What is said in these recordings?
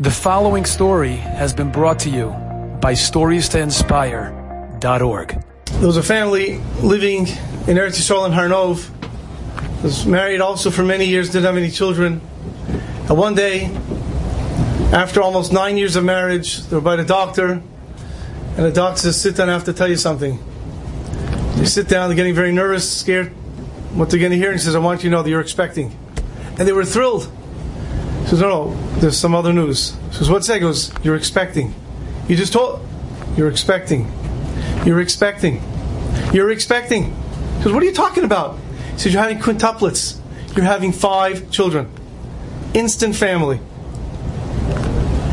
The following story has been brought to you by StoriesToInspire.org. There was a family living in Eretz Yisrael in Har Nof. Was married also for many years, didn't have any children. And one day, after almost nine years of marriage, they were by the doctor, and the doctor says, "Sit down. I have to tell you something." They sit down. They're getting very nervous, scared. What they're going to hear, and he says, "I want you to know that you're expecting," and they were thrilled. He says, no, no, there's some other news. He says, what's that? He goes, you're expecting. You just told, you're expecting. You're expecting. You're expecting. He says, what are you talking about? He says, you're having quintuplets. You're having five children. Instant family.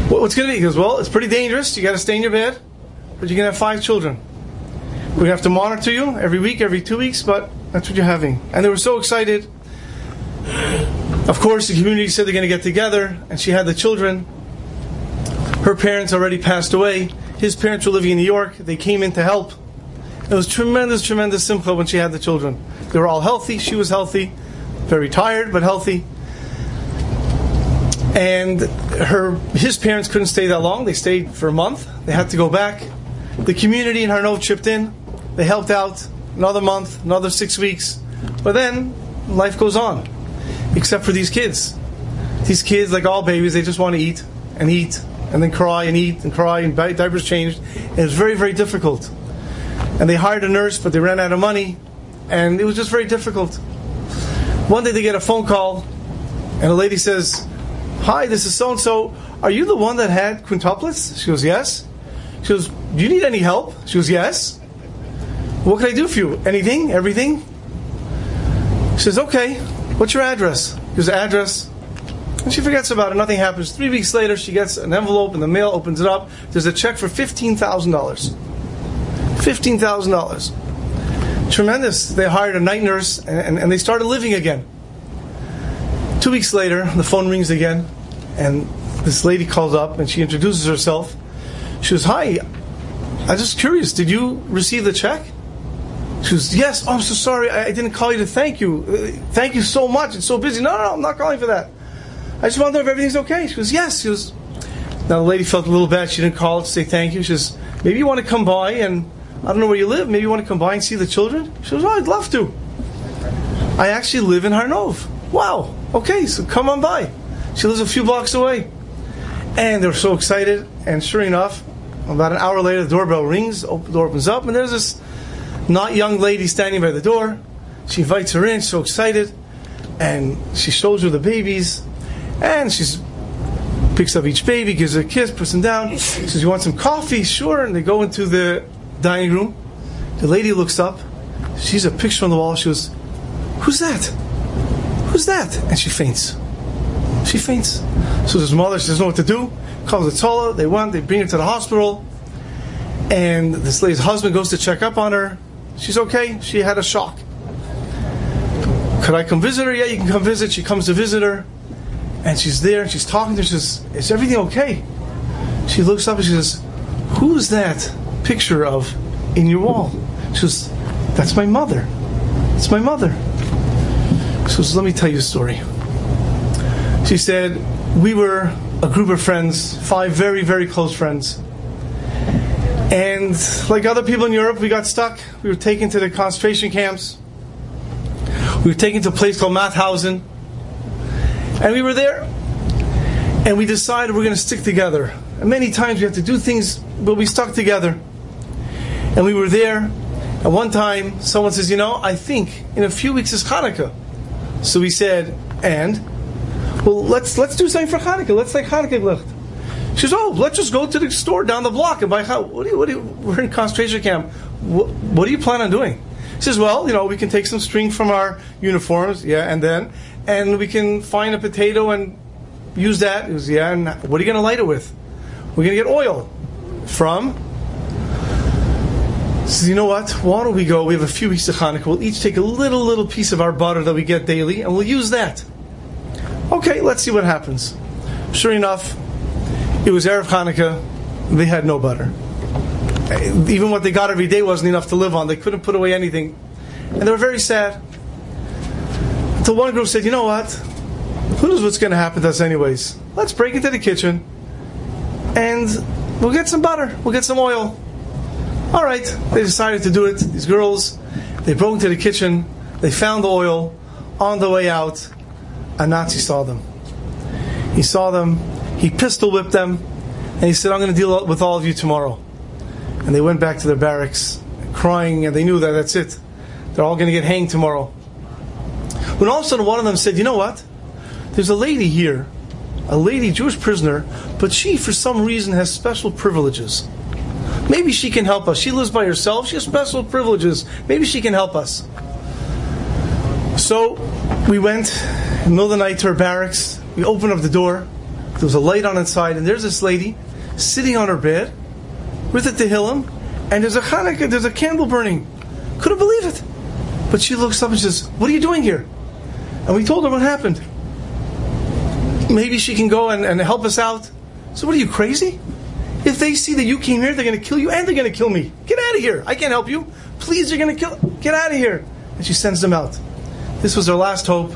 What's going to be? He goes, well, it's pretty dangerous. You got to stay in your bed, but you're going to have five children. We have to monitor you every week, every two weeks, but that's what you're having. And they were so excited. Of course, the community said they're going to get together, and she had the children. Her parents already passed away. His parents were living in New York. They came in to help. It was tremendous, tremendous simcha when she had the children. They were all healthy. She was healthy, very tired, but healthy. And her, his parents couldn't stay that long. They stayed for a month. They had to go back. The community in Har Nof chipped in. They helped out another month, another six weeks. But then life goes on except for these kids. These kids, like all babies, they just want to eat and eat and then cry and eat and cry and diapers changed. And it was very, very difficult. And they hired a nurse, but they ran out of money, and it was just very difficult. One day they get a phone call, and a lady says, "Hi, this is so and so. Are you the one that had quintuplets?" She goes, "Yes." She goes, "Do you need any help?" She goes, "Yes." What can I do for you? Anything? Everything? She says, "Okay." What's your address? His address. And she forgets about it. Nothing happens. Three weeks later, she gets an envelope in the mail, opens it up. There's a check for $15,000. $15,000. Tremendous. They hired a night nurse and, and, and they started living again. Two weeks later, the phone rings again, and this lady calls up and she introduces herself. She goes, Hi, I'm just curious, did you receive the check? She goes, yes, oh, I'm so sorry. I, I didn't call you to thank you. Uh, thank you so much. It's so busy. No, no, no, I'm not calling for that. I just want to know if everything's okay. She goes, yes. She goes, now the lady felt a little bad. She didn't call to say thank you. She says, maybe you want to come by and I don't know where you live. Maybe you want to come by and see the children. She goes, oh, I'd love to. I actually live in Har Nof. Wow. Okay, so come on by. She lives a few blocks away. And they were so excited. And sure enough, about an hour later, the doorbell rings. The door opens up, and there's this not young lady standing by the door. She invites her in, so excited, and she shows her the babies, and she's picks up each baby, gives her a kiss, puts them down. She Says, "You want some coffee?" Sure. And they go into the dining room. The lady looks up. She's a picture on the wall. She goes, "Who's that? Who's that?" And she faints. She faints. So his mother, she doesn't know what to do. Calls the tola. They want. They bring her to the hospital. And this lady's husband goes to check up on her. She's okay. She had a shock. Could I come visit her? Yeah, you can come visit. She comes to visit her, and she's there, and she's talking to her. She says, Is everything okay? She looks up and she says, Who's that picture of in your wall? She says, That's my mother. It's my mother. She says, Let me tell you a story. She said, We were a group of friends, five very, very close friends. And like other people in Europe, we got stuck. We were taken to the concentration camps. We were taken to a place called Mauthausen. And we were there. And we decided we're going to stick together. And many times we had to do things, but we stuck together. And we were there. At one time, someone says, You know, I think in a few weeks is Hanukkah. So we said, And? Well, let's let's do something for Hanukkah. Let's take Hanukkah licht. She says, "Oh, let's just go to the store down the block and buy. How, what do you, what do you, we're in concentration camp. What, what do you plan on doing?" She says, "Well, you know, we can take some string from our uniforms, yeah, and then, and we can find a potato and use that. He Goes, yeah, and what are you going to light it with? We're going to get oil from." She says, "You know what? Why don't we go? We have a few weeks of Hanukkah. We'll each take a little, little piece of our butter that we get daily, and we'll use that." Okay, let's see what happens. Sure enough, it was Erev Hanukkah. They had no butter. Even what they got every day wasn't enough to live on. They couldn't put away anything. And they were very sad. Until one group said, you know what? Who knows what's going to happen to us anyways? Let's break into the kitchen. and we'll get some butter, we'll get some oil. All right, they decided to do it. These girls, they broke into the kitchen, they found the oil. On the way out, a Nazi saw them. He saw them, he pistol whipped them, and he said, I'm going to deal with all of you tomorrow. And they went back to their barracks, crying, and they knew that that's it. They're all going to get hanged tomorrow. When all of a sudden one of them said, You know what? There's a lady here, a lady, Jewish prisoner, but she, for some reason, has special privileges. Maybe she can help us. She lives by herself. She has special privileges. Maybe she can help us. So we went in the middle of the night to her barracks. We opened up the door. There was a light on inside, and there's this lady sitting on her bed with a tehillim, and there's a Hanukkah, there's a candle burning. Couldn't believe it. But she looks up and says, What are you doing here? And we told her what happened. Maybe she can go and, and help us out. So, what are you, crazy? If they see that you came here, they're going to kill you and they're going to kill me. Get out of here. I can't help you. Please, you're going to kill. Get out of here. And she sends them out. This was their last hope.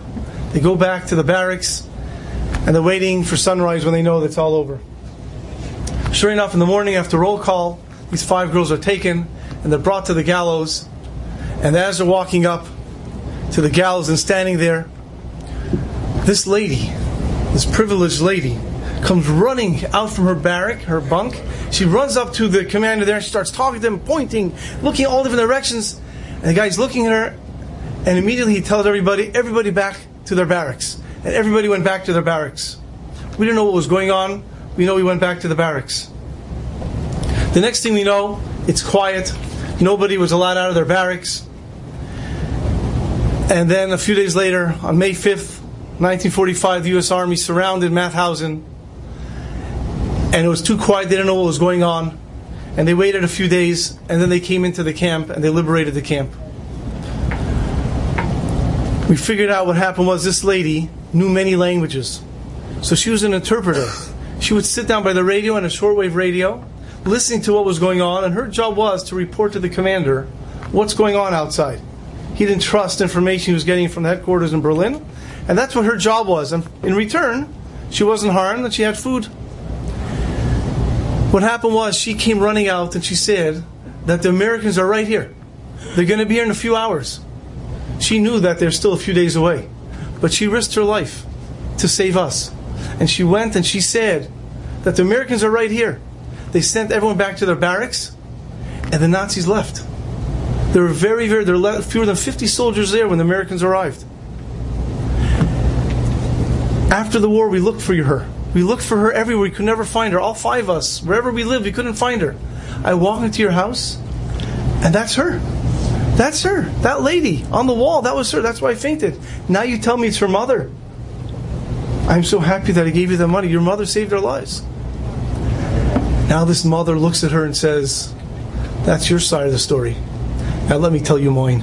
They go back to the barracks and they're waiting for sunrise when they know that it's all over. Sure enough, in the morning after roll call, these five girls are taken and they're brought to the gallows. And as they're walking up to the gallows and standing there, this lady, this privileged lady, comes running out from her barrack, her bunk. She runs up to the commander there. She starts talking to him, pointing, looking all different directions. And the guy's looking at her, and immediately he tells everybody, everybody back to their barracks. And everybody went back to their barracks. We didn't know what was going on. We know we went back to the barracks. The next thing we know, it's quiet. Nobody was allowed out of their barracks. And then a few days later, on May 5th, 1945, the U.S. Army surrounded Mauthausen and it was too quiet. They didn't know what was going on, and they waited a few days, and then they came into the camp and they liberated the camp. We figured out what happened was this lady knew many languages, so she was an interpreter. She would sit down by the radio and a shortwave radio, listening to what was going on, and her job was to report to the commander what's going on outside. He didn't trust information he was getting from the headquarters in Berlin, and that's what her job was. And in return, she wasn't harmed and she had food. What happened was she came running out and she said that the Americans are right here. They're going to be here in a few hours. She knew that they're still a few days away, but she risked her life to save us. And she went and she said that the Americans are right here. They sent everyone back to their barracks, and the Nazis left. There were very, very, there were fewer than 50 soldiers there when the Americans arrived. After the war, we looked for her. We looked for her everywhere. We could never find her. All five of us, wherever we lived, we couldn't find her. I walked into your house, and that's her. That's her. That lady on the wall. That was her. That's why I fainted. Now you tell me it's her mother. I'm so happy that I gave you the money. Your mother saved our lives. Now this mother looks at her and says, That's your side of the story. Now let me tell you mine.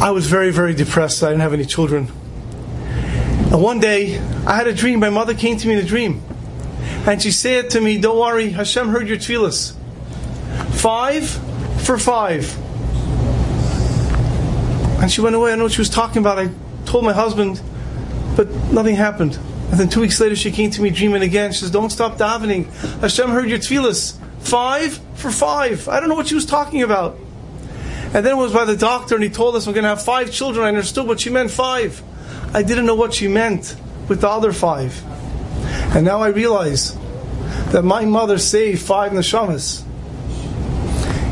I was very, very depressed. I didn't have any children. And one day, I had a dream. My mother came to me in a dream. And she said to me, Don't worry, Hashem heard your tefillahs. Five for five. And she went away. I know what she was talking about. I told my husband, but nothing happened. And then two weeks later, she came to me dreaming again. She says, Don't stop davening. Hashem heard your tefillahs. Five for five. I don't know what she was talking about. And then it was by the doctor, and he told us we're going to have five children. I understood what she meant five. I didn't know what she meant with the other five. And now I realize that my mother saved five neshamas.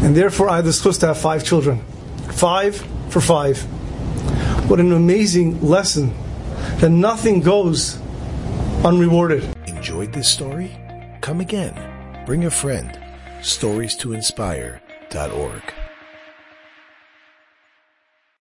And therefore I was supposed to have five children. Five for five. What an amazing lesson that nothing goes unrewarded. Enjoyed this story? Come again. Bring a friend. Stories to inspire.org.